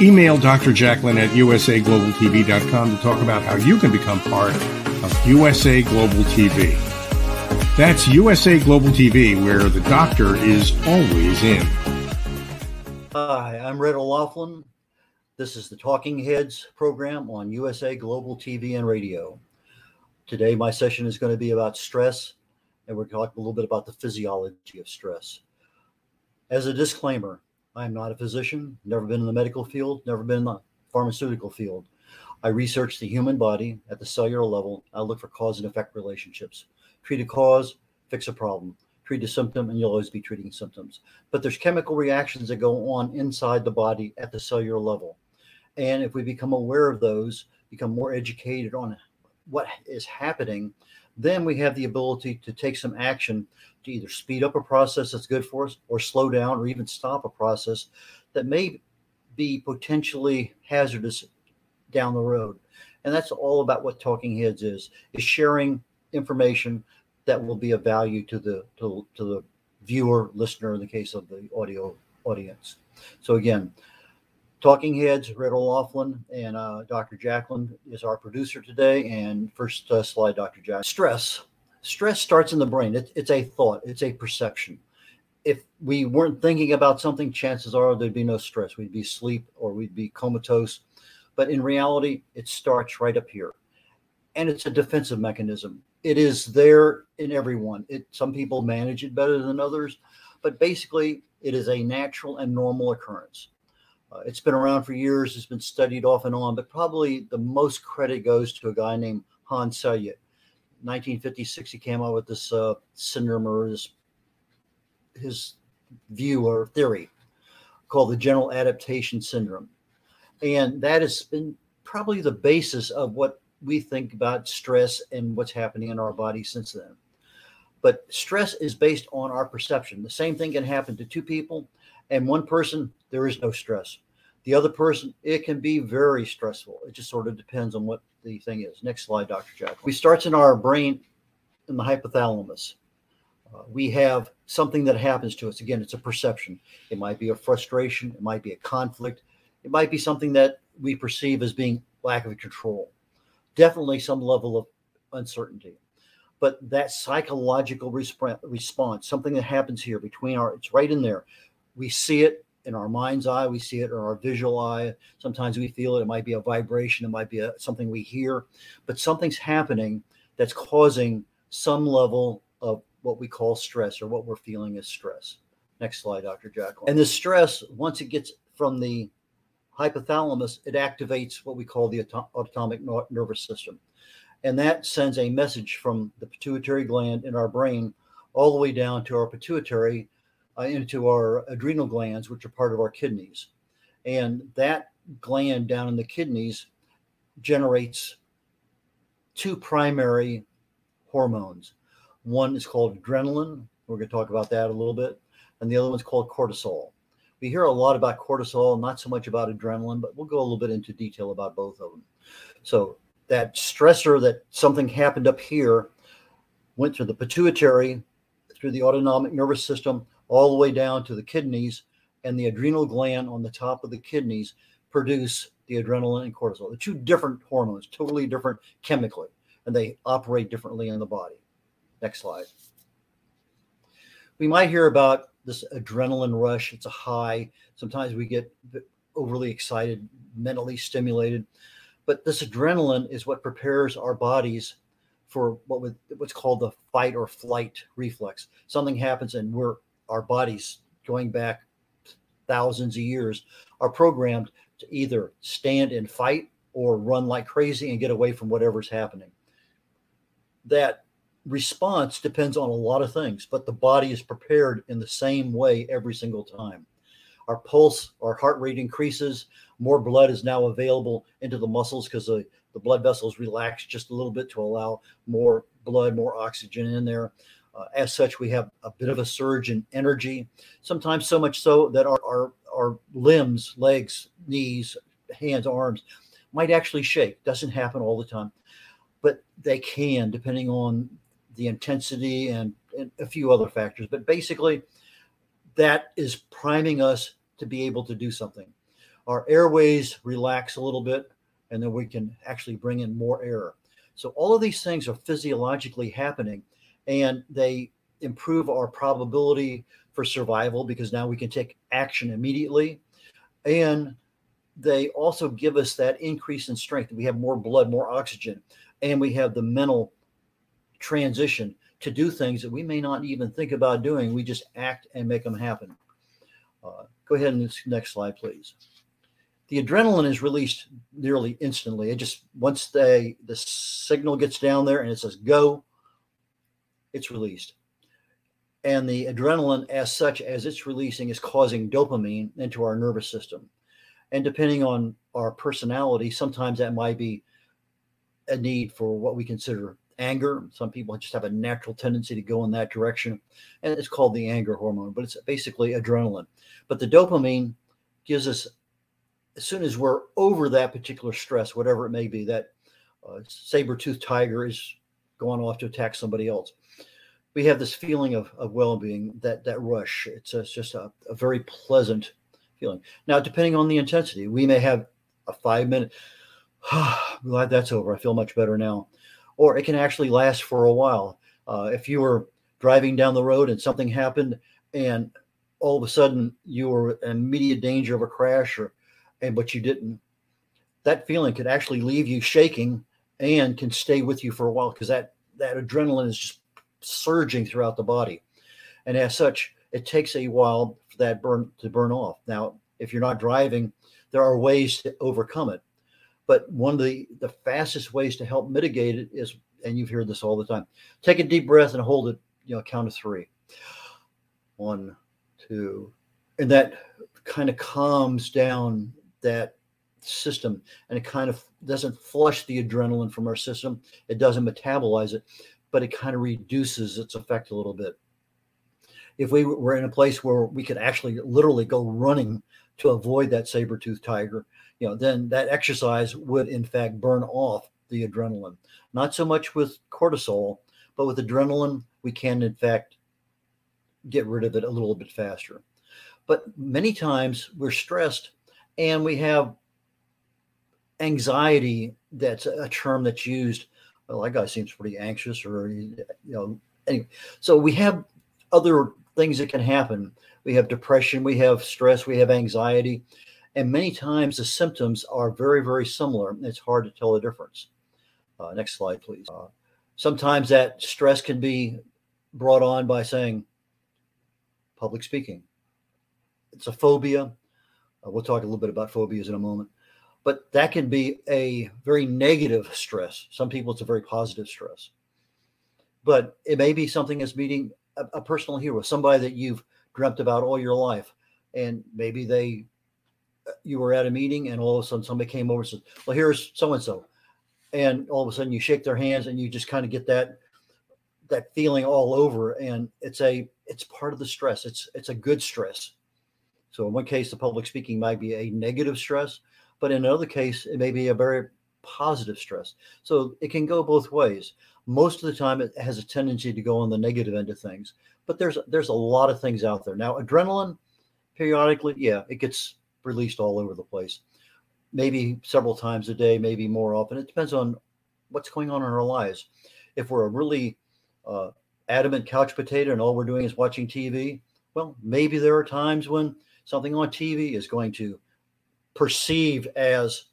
Email Dr. Jacqueline at usaglobaltv.com to talk about how you can become part of USA Global TV. That's USA Global TV, where the doctor is always in. Hi, I'm Red O'Laughlin. This is the Talking Heads program on USA Global TV and radio. Today, my session is going to be about stress and we're talking a little bit about the physiology of stress. As a disclaimer, I am not a physician, never been in the medical field, never been in the pharmaceutical field. I research the human body at the cellular level. I look for cause and effect relationships. Treat a cause, fix a problem. Treat a symptom, and you'll always be treating symptoms. But there's chemical reactions that go on inside the body at the cellular level. And if we become aware of those, become more educated on what is happening, then we have the ability to take some action to either speed up a process that's good for us or slow down or even stop a process that may be potentially hazardous down the road. And that's all about what Talking Heads is, is sharing information that will be of value to the to, to the viewer, listener in the case of the audio audience. So again, Talking Heads, Red O'Laughlin, and uh, Dr. Jacqueline is our producer today. And first uh, slide, Dr. Jack. Stress. Stress starts in the brain. It, it's a thought. It's a perception. If we weren't thinking about something, chances are there'd be no stress. We'd be asleep or we'd be comatose. But in reality, it starts right up here, and it's a defensive mechanism. It is there in everyone. It some people manage it better than others, but basically, it is a natural and normal occurrence uh, it's been around for years. It's been studied off and on, but probably the most credit goes to a guy named Hans Selye. 1956, he came out with this uh, syndrome or this, his view or theory called the general adaptation syndrome. And that has been probably the basis of what we think about stress and what's happening in our body since then. But stress is based on our perception. The same thing can happen to two people, and one person, there is no stress. The other person, it can be very stressful. It just sort of depends on what the thing is. Next slide, Dr. Jack. We starts in our brain in the hypothalamus. Uh, we have something that happens to us. Again, it's a perception. It might be a frustration. It might be a conflict. It might be something that we perceive as being lack of control. Definitely some level of uncertainty. But that psychological resp- response, something that happens here between our, it's right in there. We see it in our mind's eye, we see it in our visual eye. Sometimes we feel it. It might be a vibration, it might be a, something we hear, but something's happening that's causing some level of what we call stress or what we're feeling as stress. Next slide, Dr. Jacqueline. And the stress, once it gets from the hypothalamus, it activates what we call the autonomic nervous system. And that sends a message from the pituitary gland in our brain all the way down to our pituitary uh, into our adrenal glands, which are part of our kidneys. And that gland down in the kidneys generates two primary hormones. One is called adrenaline. We're going to talk about that a little bit. And the other one's called cortisol. We hear a lot about cortisol, not so much about adrenaline, but we'll go a little bit into detail about both of them. So, that stressor that something happened up here went through the pituitary, through the autonomic nervous system, all the way down to the kidneys, and the adrenal gland on the top of the kidneys produce the adrenaline and cortisol. The two different hormones, totally different chemically, and they operate differently in the body. Next slide. We might hear about this adrenaline rush. It's a high. Sometimes we get overly excited, mentally stimulated. But this adrenaline is what prepares our bodies for what would, what's called the fight or flight reflex. Something happens and we're our bodies going back thousands of years are programmed to either stand and fight or run like crazy and get away from whatever's happening. That response depends on a lot of things, but the body is prepared in the same way every single time. Our pulse, our heart rate increases, more blood is now available into the muscles because the, the blood vessels relax just a little bit to allow more blood, more oxygen in there. Uh, as such, we have a bit of a surge in energy, sometimes so much so that our, our, our limbs, legs, knees, hands, arms might actually shake. Doesn't happen all the time, but they can depending on the intensity and, and a few other factors. But basically, that is priming us to be able to do something. Our airways relax a little bit, and then we can actually bring in more air. So, all of these things are physiologically happening, and they improve our probability for survival because now we can take action immediately. And they also give us that increase in strength. We have more blood, more oxygen, and we have the mental transition to do things that we may not even think about doing. We just act and make them happen. Uh, go ahead and next slide, please. The adrenaline is released nearly instantly. It just once they the signal gets down there and it says go, it's released. And the adrenaline, as such as it's releasing, is causing dopamine into our nervous system. And depending on our personality, sometimes that might be a need for what we consider anger. Some people just have a natural tendency to go in that direction, and it's called the anger hormone, but it's basically adrenaline. But the dopamine gives us, as soon as we're over that particular stress, whatever it may be, that uh, saber-toothed tiger is going off to attack somebody else. We have this feeling of, of well-being, that that rush. It's, it's just a, a very pleasant feeling. Now, depending on the intensity, we may have a five-minute. glad that's over. I feel much better now or it can actually last for a while. Uh, if you were driving down the road and something happened and all of a sudden you were in immediate danger of a crash or and but you didn't that feeling could actually leave you shaking and can stay with you for a while because that that adrenaline is just surging throughout the body and as such it takes a while for that burn to burn off now if you're not driving there are ways to overcome it but one of the, the fastest ways to help mitigate it is, and you've heard this all the time, take a deep breath and hold it, you know, count of three. One, two, and that kind of calms down that system and it kind of doesn't flush the adrenaline from our system. It doesn't metabolize it, but it kind of reduces its effect a little bit. If we were in a place where we could actually literally go running to avoid that saber tooth tiger, you know, then that exercise would in fact burn off the adrenaline. Not so much with cortisol, but with adrenaline, we can in fact get rid of it a little bit faster. But many times we're stressed and we have anxiety that's a term that's used well that guy seems pretty anxious or you know anyway so we have other things that can happen we have depression we have stress we have anxiety and many times the symptoms are very, very similar. It's hard to tell the difference. Uh, next slide, please. Uh, sometimes that stress can be brought on by saying public speaking. It's a phobia. Uh, we'll talk a little bit about phobias in a moment. But that can be a very negative stress. Some people, it's a very positive stress. But it may be something that's meeting a, a personal hero, somebody that you've dreamt about all your life. And maybe they uh, you were at a meeting and all of a sudden somebody came over and said, Well, here's so and so. And all of a sudden you shake their hands and you just kind of get that that feeling all over. And it's a it's part of the stress. It's it's a good stress. So in one case, the public speaking might be a negative stress, but in another case, it may be a very positive stress. So it can go both ways. Most of the time, it has a tendency to go on the negative end of things. But there's there's a lot of things out there now. Adrenaline, periodically, yeah, it gets released all over the place. Maybe several times a day, maybe more often. It depends on what's going on in our lives. If we're a really uh, adamant couch potato and all we're doing is watching TV, well, maybe there are times when something on TV is going to perceive as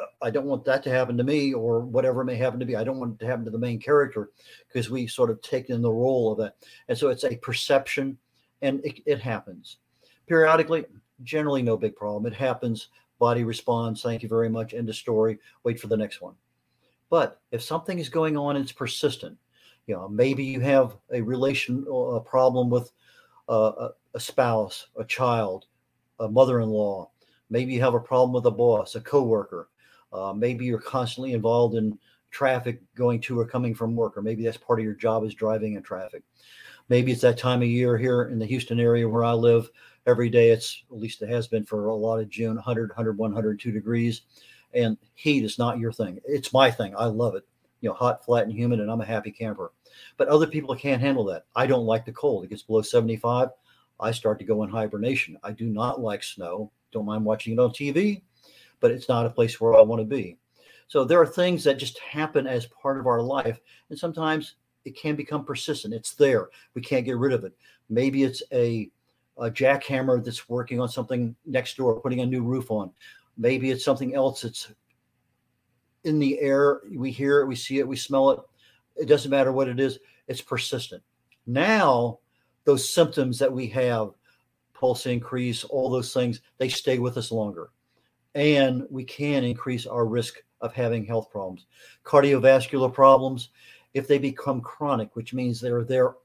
uh, I don't want that to happen to me or whatever may happen to be. I don't want it to happen to the main character because we sort of take in the role of that. And so it's a perception and it, it happens. Periodically, generally no big problem. It happens, body responds, thank you very much, end of story, wait for the next one. But if something is going on, it's persistent. You know, maybe you have a relation, a problem with a, a spouse, a child, a mother-in-law. Maybe you have a problem with a boss, a coworker. Uh, maybe you're constantly involved in traffic going to or coming from work, or maybe that's part of your job is driving in traffic. Maybe it's that time of year here in the Houston area where I live. Every day, it's at least it has been for a lot of June 100, 100, 102 degrees. And heat is not your thing. It's my thing. I love it. You know, hot, flat, and humid, and I'm a happy camper. But other people can't handle that. I don't like the cold. It gets below 75. I start to go in hibernation. I do not like snow. Don't mind watching it on TV, but it's not a place where I want to be. So there are things that just happen as part of our life. And sometimes it can become persistent. It's there. We can't get rid of it. Maybe it's a, a jackhammer that's working on something next door, putting a new roof on. Maybe it's something else that's in the air. We hear it, we see it, we smell it. It doesn't matter what it is, it's persistent. Now, those symptoms that we have, pulse increase, all those things, they stay with us longer. And we can increase our risk of having health problems. Cardiovascular problems, if they become chronic, which means they're there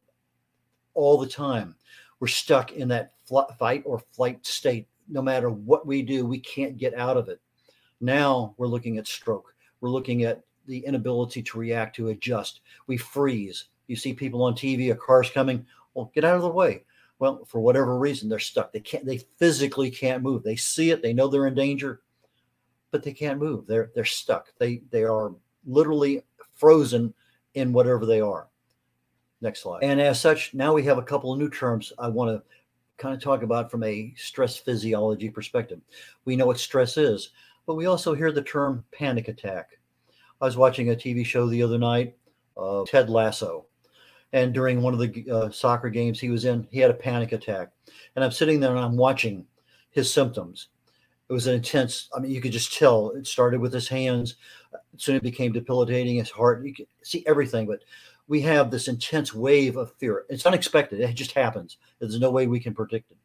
all the time, we're stuck in that fight or flight state. No matter what we do, we can't get out of it. Now we're looking at stroke. We're looking at the inability to react, to adjust. We freeze. You see people on TV, a car's coming. Well, get out of the way. Well, for whatever reason, they're stuck. They can't. They physically can't move. They see it. They know they're in danger, but they can't move. They're they're stuck. They they are literally frozen in whatever they are. Next slide. And as such, now we have a couple of new terms I want to kind of talk about from a stress physiology perspective. We know what stress is, but we also hear the term panic attack. I was watching a TV show the other night, uh, Ted Lasso, and during one of the uh, soccer games he was in, he had a panic attack. And I'm sitting there and I'm watching his symptoms. It was an intense, I mean, you could just tell it started with his hands, soon it became debilitating, his heart. You can see everything, but we have this intense wave of fear. It's unexpected, it just happens. There's no way we can predict it.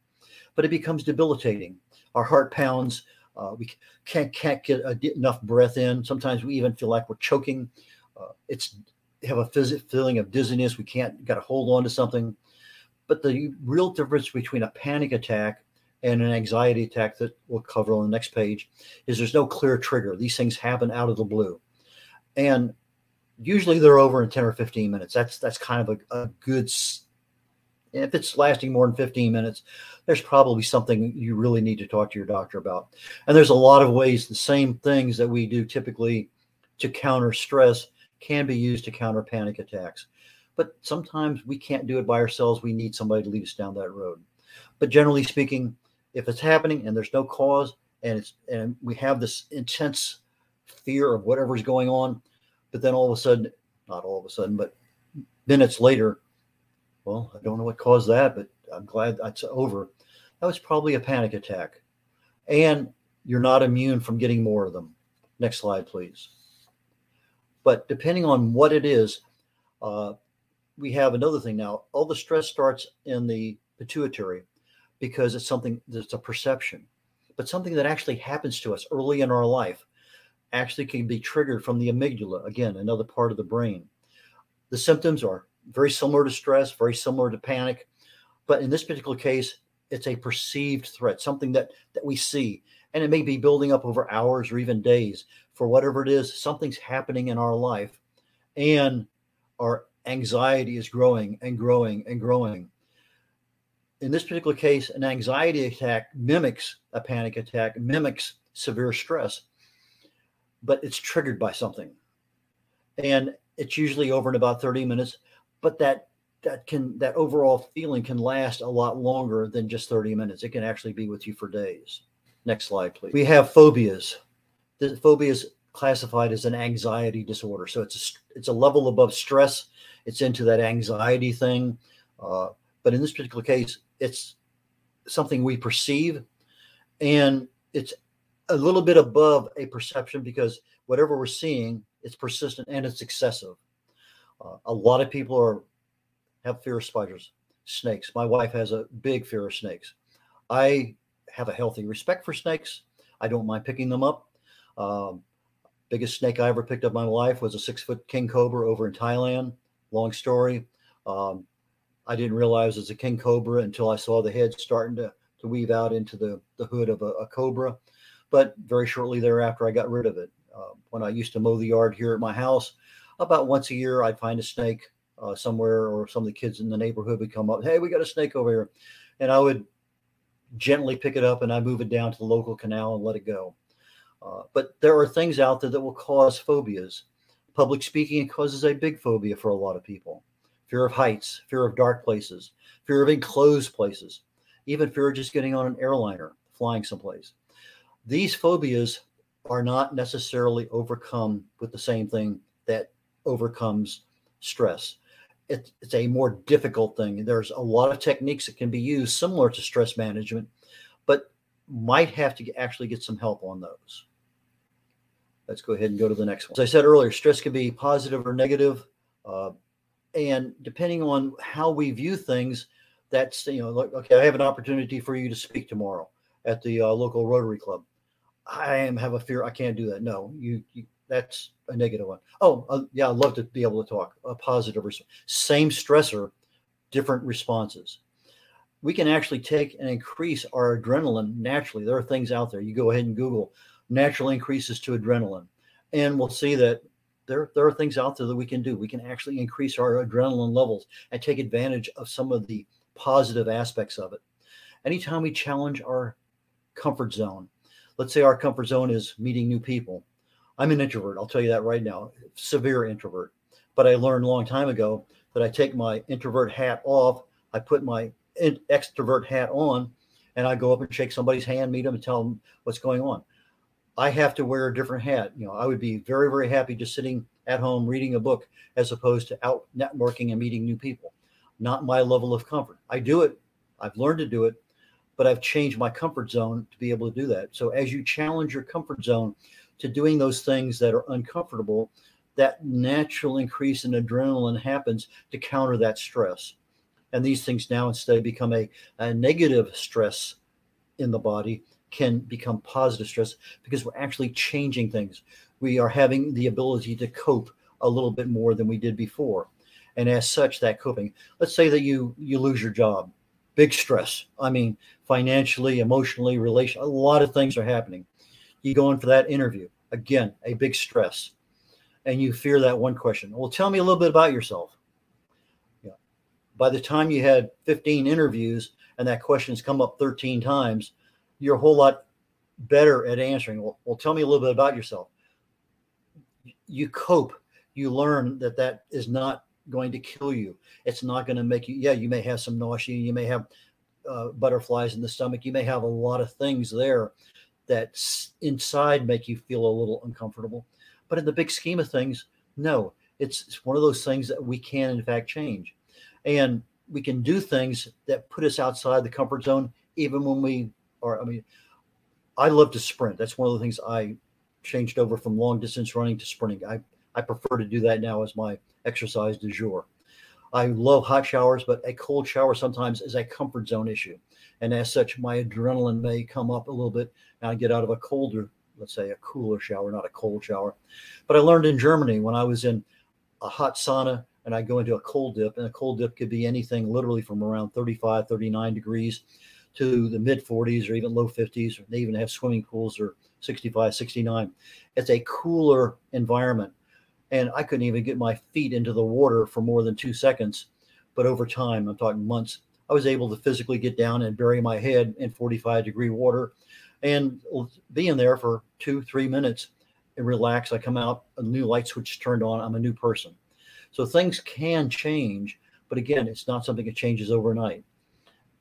But it becomes debilitating. Our heart pounds, uh, we can't, can't get enough breath in. Sometimes we even feel like we're choking. Uh, it's have a phys- feeling of dizziness. We can't got to hold on to something. But the real difference between a panic attack and an anxiety attack that we'll cover on the next page is there's no clear trigger. These things happen out of the blue. And usually they're over in 10 or 15 minutes. That's that's kind of a, a good if it's lasting more than 15 minutes, there's probably something you really need to talk to your doctor about. And there's a lot of ways the same things that we do typically to counter stress can be used to counter panic attacks. But sometimes we can't do it by ourselves. We need somebody to lead us down that road. But generally speaking, if it's happening and there's no cause and it's and we have this intense fear of whatever's going on, but then all of a sudden, not all of a sudden, but minutes later, well, I don't know what caused that, but I'm glad that's over. That was probably a panic attack. And you're not immune from getting more of them. Next slide, please. But depending on what it is, uh, we have another thing now. All the stress starts in the pituitary because it's something that's a perception, but something that actually happens to us early in our life actually can be triggered from the amygdala, again, another part of the brain. The symptoms are very similar to stress, very similar to panic, but in this particular case, it's a perceived threat, something that that we see, and it may be building up over hours or even days for whatever it is, something's happening in our life and our anxiety is growing and growing and growing. In this particular case, an anxiety attack mimics a panic attack, mimics severe stress, but it's triggered by something. And it's usually over in about 30 minutes, but that that can that overall feeling can last a lot longer than just 30 minutes. It can actually be with you for days. Next slide, please. We have phobias. The phobia is classified as an anxiety disorder. So it's a, it's a level above stress. It's into that anxiety thing. Uh, but in this particular case, it's something we perceive, and it's a little bit above a perception because whatever we're seeing, it's persistent and it's excessive. Uh, a lot of people are have fear of spiders, snakes. My wife has a big fear of snakes. I have a healthy respect for snakes. I don't mind picking them up. Um, biggest snake I ever picked up in my life was a six foot king cobra over in Thailand. Long story. Um, I didn't realize it was a king cobra until I saw the head starting to, to weave out into the, the hood of a, a cobra. But very shortly thereafter, I got rid of it. Uh, when I used to mow the yard here at my house, about once a year, I'd find a snake uh, somewhere, or some of the kids in the neighborhood would come up, Hey, we got a snake over here. And I would gently pick it up and I move it down to the local canal and let it go. Uh, but there are things out there that will cause phobias. Public speaking causes a big phobia for a lot of people fear of heights, fear of dark places, fear of enclosed places, even fear of just getting on an airliner, flying someplace. These phobias are not necessarily overcome with the same thing that overcomes stress. It, it's a more difficult thing. There's a lot of techniques that can be used similar to stress management, but might have to actually get some help on those. Let's go ahead and go to the next one. As I said earlier, stress can be positive or negative, uh, and depending on how we view things, that's you know, like, okay, I have an opportunity for you to speak tomorrow at the uh, local Rotary Club. I am have a fear I can't do that. No, you, you that's a negative one. Oh, uh, yeah, I'd love to be able to talk a positive response. Same stressor, different responses. We can actually take and increase our adrenaline naturally. There are things out there. You go ahead and Google natural increases to adrenaline. And we'll see that there, there are things out there that we can do. We can actually increase our adrenaline levels and take advantage of some of the positive aspects of it. Anytime we challenge our comfort zone, let's say our comfort zone is meeting new people. I'm an introvert. I'll tell you that right now, severe introvert. But I learned a long time ago that I take my introvert hat off, I put my extrovert hat on, and I go up and shake somebody's hand, meet them, and tell them what's going on. I have to wear a different hat. You know, I would be very, very happy just sitting at home reading a book as opposed to out networking and meeting new people. Not my level of comfort. I do it. I've learned to do it, but I've changed my comfort zone to be able to do that. So as you challenge your comfort zone to doing those things that are uncomfortable, that natural increase in adrenaline happens to counter that stress. And these things now instead become a, a negative stress in the body can become positive stress because we're actually changing things. We are having the ability to cope a little bit more than we did before. And as such, that coping, let's say that you you lose your job, big stress. I mean, financially, emotionally, relation, a lot of things are happening. You go in for that interview, again, a big stress. And you fear that one question. Well, tell me a little bit about yourself. Yeah. By the time you had 15 interviews and that question's come up 13 times, you're a whole lot better at answering. Well, well, tell me a little bit about yourself. You cope. You learn that that is not going to kill you. It's not going to make you. Yeah, you may have some nausea. You may have uh, butterflies in the stomach. You may have a lot of things there that inside make you feel a little uncomfortable. But in the big scheme of things, no. It's, it's one of those things that we can in fact change, and we can do things that put us outside the comfort zone, even when we are. I mean, I love to sprint. That's one of the things I changed over from long distance running to sprinting. I, I prefer to do that now as my exercise du jour. I love hot showers, but a cold shower sometimes is a comfort zone issue. And as such, my adrenaline may come up a little bit and I get out of a colder, let's say a cooler shower, not a cold shower. But I learned in Germany when I was in a hot sauna and I go into a cold dip, and a cold dip could be anything literally from around 35, 39 degrees to the mid 40s or even low 50s. Or they even have swimming pools or 65, 69. It's a cooler environment. And I couldn't even get my feet into the water for more than two seconds. But over time, I'm talking months, I was able to physically get down and bury my head in 45 degree water and be in there for two, three minutes and relax. I come out, a new light switch turned on. I'm a new person. So things can change. But again, it's not something that changes overnight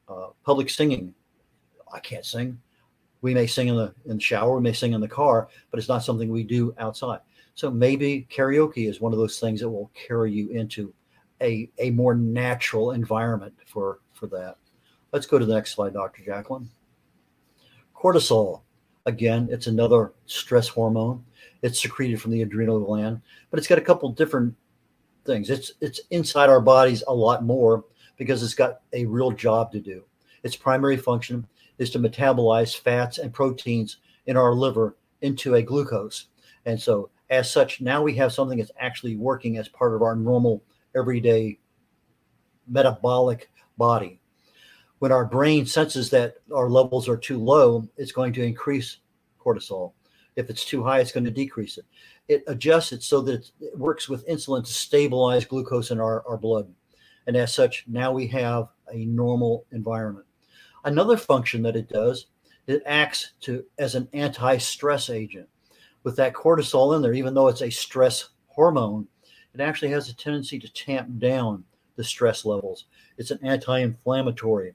uh, public singing. I can't sing. We may sing in the in the shower, we may sing in the car, but it's not something we do outside. So maybe karaoke is one of those things that will carry you into a, a more natural environment for, for that. Let's go to the next slide, Dr. Jacqueline. Cortisol, again, it's another stress hormone. It's secreted from the adrenal gland, but it's got a couple different things. It's it's inside our bodies a lot more because it's got a real job to do. Its primary function is to metabolize fats and proteins in our liver into a glucose. And so, as such, now we have something that's actually working as part of our normal everyday metabolic body. When our brain senses that our levels are too low, it's going to increase cortisol. If it's too high, it's going to decrease it. It adjusts it so that it works with insulin to stabilize glucose in our, our blood. And as such, now we have a normal environment. Another function that it does, it acts to as an anti-stress agent. With that cortisol in there, even though it's a stress hormone, it actually has a tendency to tamp down the stress levels. It's an anti-inflammatory.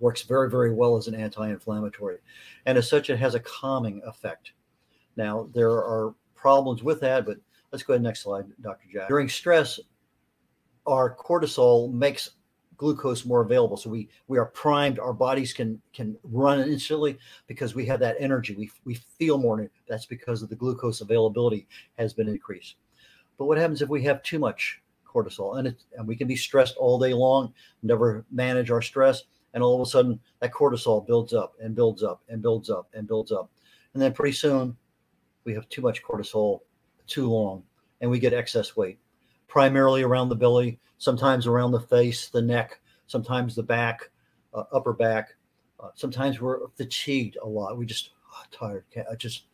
Works very, very well as an anti-inflammatory. And as such, it has a calming effect. Now, there are problems with that, but let's go ahead next slide, Dr. Jack. During stress, our cortisol makes glucose more available. So we we are primed. Our bodies can can run instantly because we have that energy. We we feel more. That's because of the glucose availability has been increased. But what happens if we have too much cortisol and it and we can be stressed all day long, never manage our stress, and all of a sudden that cortisol builds up and builds up and builds up and builds up, and then pretty soon we have too much cortisol too long, and we get excess weight primarily around the belly, sometimes around the face, the neck, sometimes the back, uh, upper back. Uh, sometimes we're fatigued a lot. We just oh, tired. I just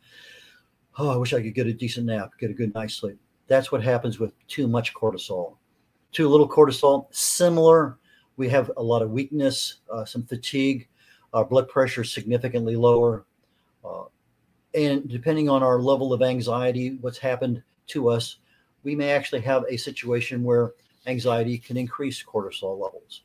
oh, I wish I could get a decent nap, get a good night's sleep. That's what happens with too much cortisol. Too little cortisol, similar. We have a lot of weakness, uh, some fatigue. Our blood pressure is significantly lower. Uh, and depending on our level of anxiety, what's happened to us, we may actually have a situation where anxiety can increase cortisol levels.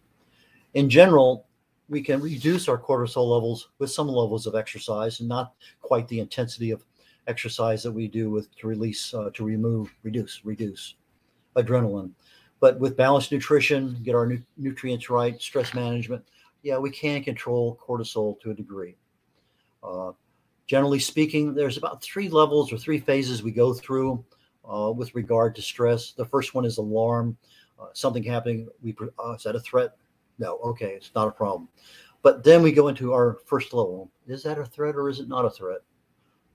In general, we can reduce our cortisol levels with some levels of exercise and not quite the intensity of exercise that we do with to release uh, to remove reduce reduce adrenaline. But with balanced nutrition get our nu- nutrients right stress management yeah we can control cortisol to a degree. Uh, generally speaking there's about three levels or three phases we go through uh, with regard to stress. The first one is alarm, uh, something happening. We uh, is that a threat? No, okay, it's not a problem. But then we go into our first level. Is that a threat or is it not a threat?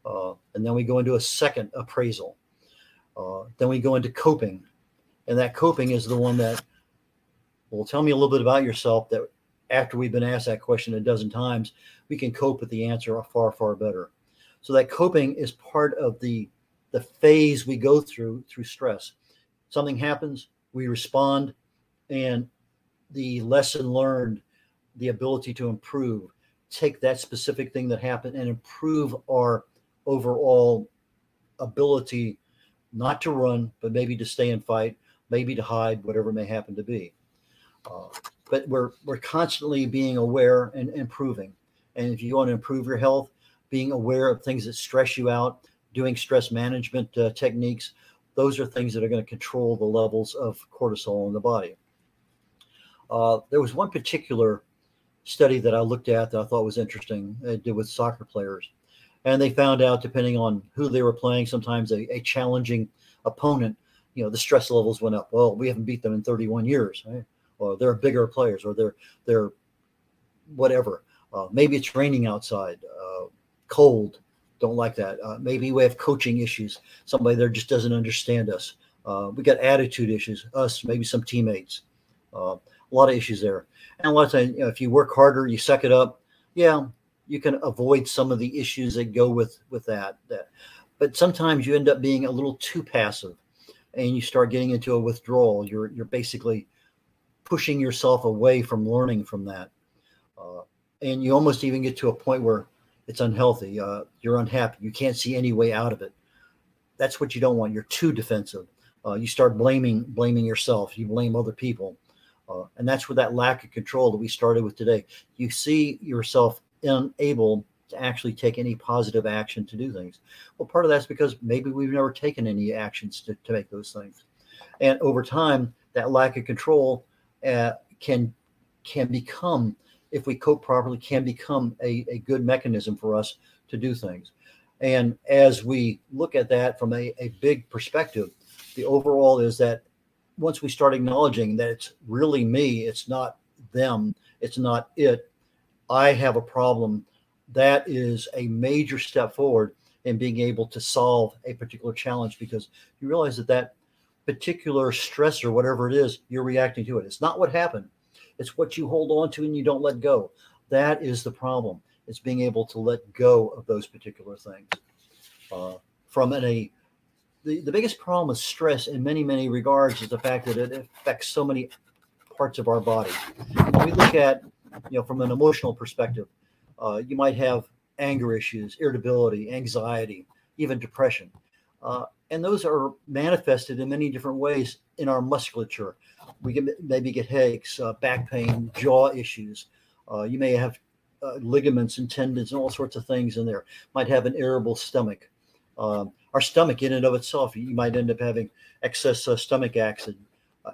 Uh, and then we go into a second appraisal. Uh, then we go into coping, and that coping is the one that will tell me a little bit about yourself. That after we've been asked that question a dozen times, we can cope with the answer far, far better. So that coping is part of the the phase we go through through stress. Something happens, we respond, and the lesson learned, the ability to improve, take that specific thing that happened and improve our overall ability not to run, but maybe to stay and fight, maybe to hide, whatever may happen to be. Uh, but we're we're constantly being aware and improving. And if you want to improve your health, being aware of things that stress you out, doing stress management uh, techniques. Those are things that are going to control the levels of cortisol in the body. Uh, there was one particular study that I looked at that I thought was interesting. It did with soccer players. And they found out, depending on who they were playing, sometimes a, a challenging opponent, you know, the stress levels went up. Well, we haven't beat them in 31 years, right? or they're bigger players, or they're they're whatever. Uh, maybe it's raining outside, uh, cold, don't like that. Uh, maybe we have coaching issues. Somebody there just doesn't understand us. Uh, we got attitude issues. Us, maybe some teammates. Uh, a lot of issues there. And a lot of times, you know, if you work harder, you suck it up. Yeah, you can avoid some of the issues that go with with that. That, but sometimes you end up being a little too passive, and you start getting into a withdrawal. You're you're basically pushing yourself away from learning from that, uh, and you almost even get to a point where it's unhealthy. Uh, you're unhappy. You can't see any way out of it. That's what you don't want. You're too defensive. Uh, you start blaming blaming yourself. You blame other people, uh, and that's where that lack of control that we started with today. You see yourself unable to actually take any positive action to do things. Well, part of that's because maybe we've never taken any actions to, to make those things, and over time, that lack of control uh, can can become if we cope properly, can become a, a good mechanism for us to do things. And as we look at that from a, a big perspective, the overall is that once we start acknowledging that it's really me, it's not them, it's not it, I have a problem, that is a major step forward in being able to solve a particular challenge because you realize that that particular stress or whatever it is, you're reacting to it. It's not what happened. It's what you hold on to and you don't let go. That is the problem. It's being able to let go of those particular things. Uh, from an, a the, the biggest problem with stress in many many regards is the fact that it affects so many parts of our body. When we look at you know from an emotional perspective, uh, you might have anger issues, irritability, anxiety, even depression. Uh, and those are manifested in many different ways in our musculature. We can maybe get headaches, uh, back pain, jaw issues. Uh, you may have uh, ligaments and tendons and all sorts of things in there. Might have an irritable stomach. Um, our stomach, in and of itself, you might end up having excess uh, stomach acid,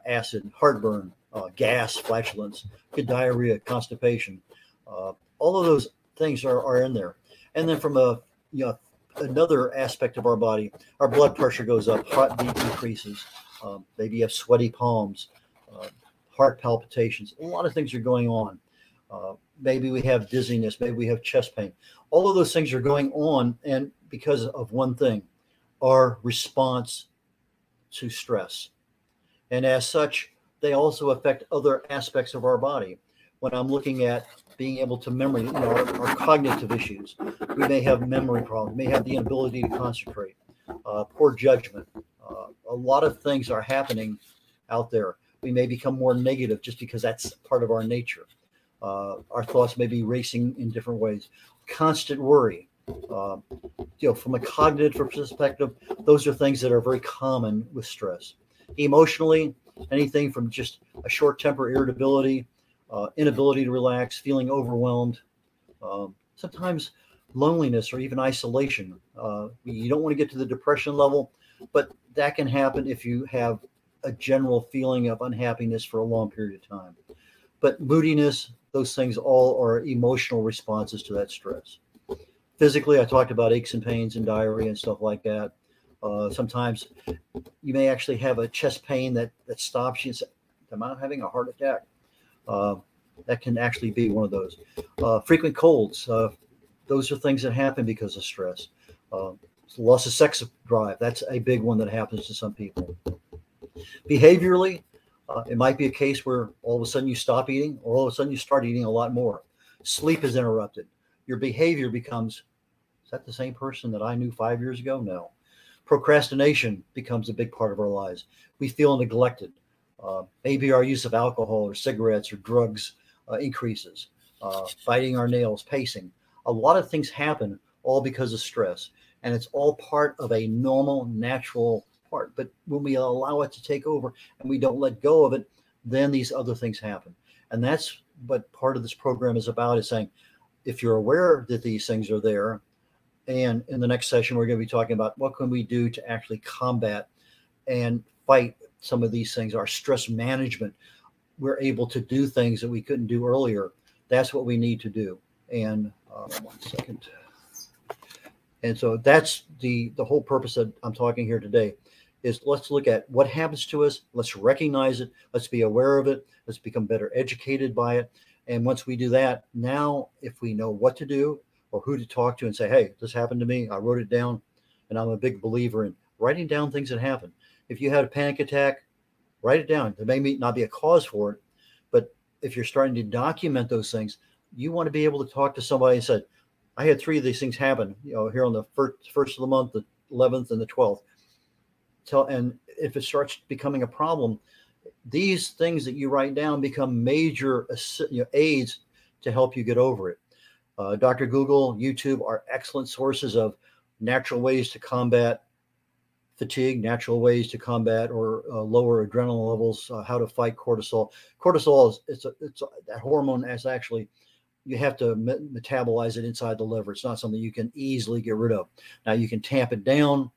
acid, heartburn, gas, flatulence, get diarrhea, constipation. all of those things are, are in there. And then from a you know another aspect of our body, our blood pressure goes up, heartbeat increases, um, maybe you have sweaty palms, uh, heart palpitations. A lot of things are going on. Uh, maybe we have dizziness, maybe we have chest pain. All of those things are going on, and because of one thing, our response to stress. And as such, they also affect other aspects of our body. When I'm looking at being able to memory, you know, our, our cognitive issues. We may have memory problems, may have the inability to concentrate, uh, poor judgment. Uh, a lot of things are happening out there. We may become more negative just because that's part of our nature. Uh, our thoughts may be racing in different ways. Constant worry. Uh, you know, from a cognitive perspective, those are things that are very common with stress. Emotionally, anything from just a short temper irritability uh, inability to relax, feeling overwhelmed, um, sometimes loneliness or even isolation. Uh, you don't want to get to the depression level, but that can happen if you have a general feeling of unhappiness for a long period of time. But moodiness, those things all are emotional responses to that stress. Physically, I talked about aches and pains and diarrhea and stuff like that. Uh, sometimes you may actually have a chest pain that, that stops you and say, Am I having a heart attack? Uh, that can actually be one of those. Uh, frequent colds, uh, those are things that happen because of stress. Uh, loss of sex drive, that's a big one that happens to some people. Behaviorally, uh, it might be a case where all of a sudden you stop eating, or all of a sudden you start eating a lot more. Sleep is interrupted. Your behavior becomes is that the same person that I knew five years ago? No. Procrastination becomes a big part of our lives. We feel neglected. Uh, maybe our use of alcohol or cigarettes or drugs uh, increases, uh, biting our nails, pacing. A lot of things happen all because of stress. And it's all part of a normal, natural part. But when we allow it to take over and we don't let go of it, then these other things happen. And that's what part of this program is about is saying, if you're aware that these things are there, and in the next session, we're going to be talking about what can we do to actually combat and fight some of these things, our stress management. We're able to do things that we couldn't do earlier. That's what we need to do. And uh, one second. And so that's the the whole purpose that I'm talking here today is let's look at what happens to us. Let's recognize it. Let's be aware of it. Let's become better educated by it. And once we do that, now if we know what to do or who to talk to and say, hey, this happened to me, I wrote it down. And I'm a big believer in writing down things that happen if you had a panic attack, write it down. There may not be a cause for it, but if you're starting to document those things, you want to be able to talk to somebody and say, I had three of these things happen, you know, here on the first, first of the month, the 11th and the 12th. Tell, and if it starts becoming a problem, these things that you write down become major you know, aids to help you get over it. Uh, Dr. Google, YouTube are excellent sources of natural ways to combat fatigue, natural ways to combat or uh, lower adrenaline levels, uh, how to fight cortisol. Cortisol is it's a, it's a, that hormone is actually you have to me- metabolize it inside the liver. It's not something you can easily get rid of. Now you can tamp it down,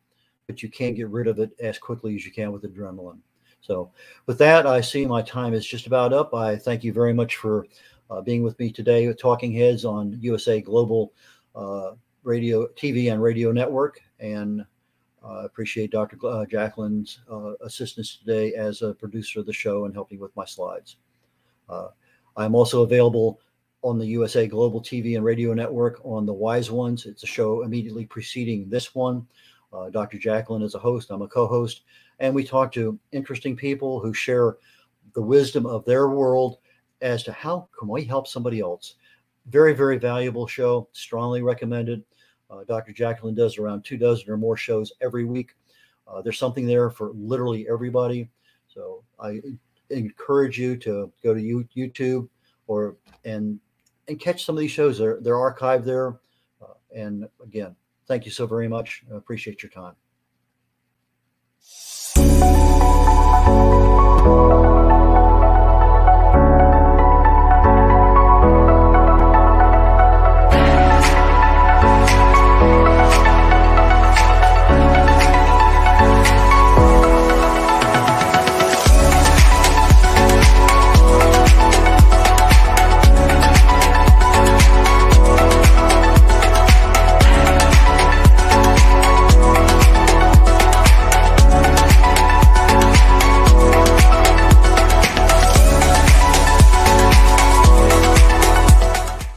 but you can't get rid of it as quickly as you can with adrenaline. So, with that, I see my time is just about up. I thank you very much for uh, being with me today with Talking Heads on USA Global uh, Radio, TV, and Radio Network. And I appreciate Dr. Uh, Jacqueline's uh, assistance today as a producer of the show and helping with my slides. Uh, I'm also available on the USA Global TV and Radio Network on the Wise Ones. It's a show immediately preceding this one. Uh, Dr. Jacqueline is a host, I'm a co host, and we talk to interesting people who share the wisdom of their world as to how can we help somebody else. Very, very valuable show, strongly recommended. Uh, Dr. Jacqueline does around two dozen or more shows every week. Uh, there's something there for literally everybody. So I encourage you to go to YouTube or and and catch some of these shows. They're they're archived there. Uh, and again, thank you so very much. I appreciate your time.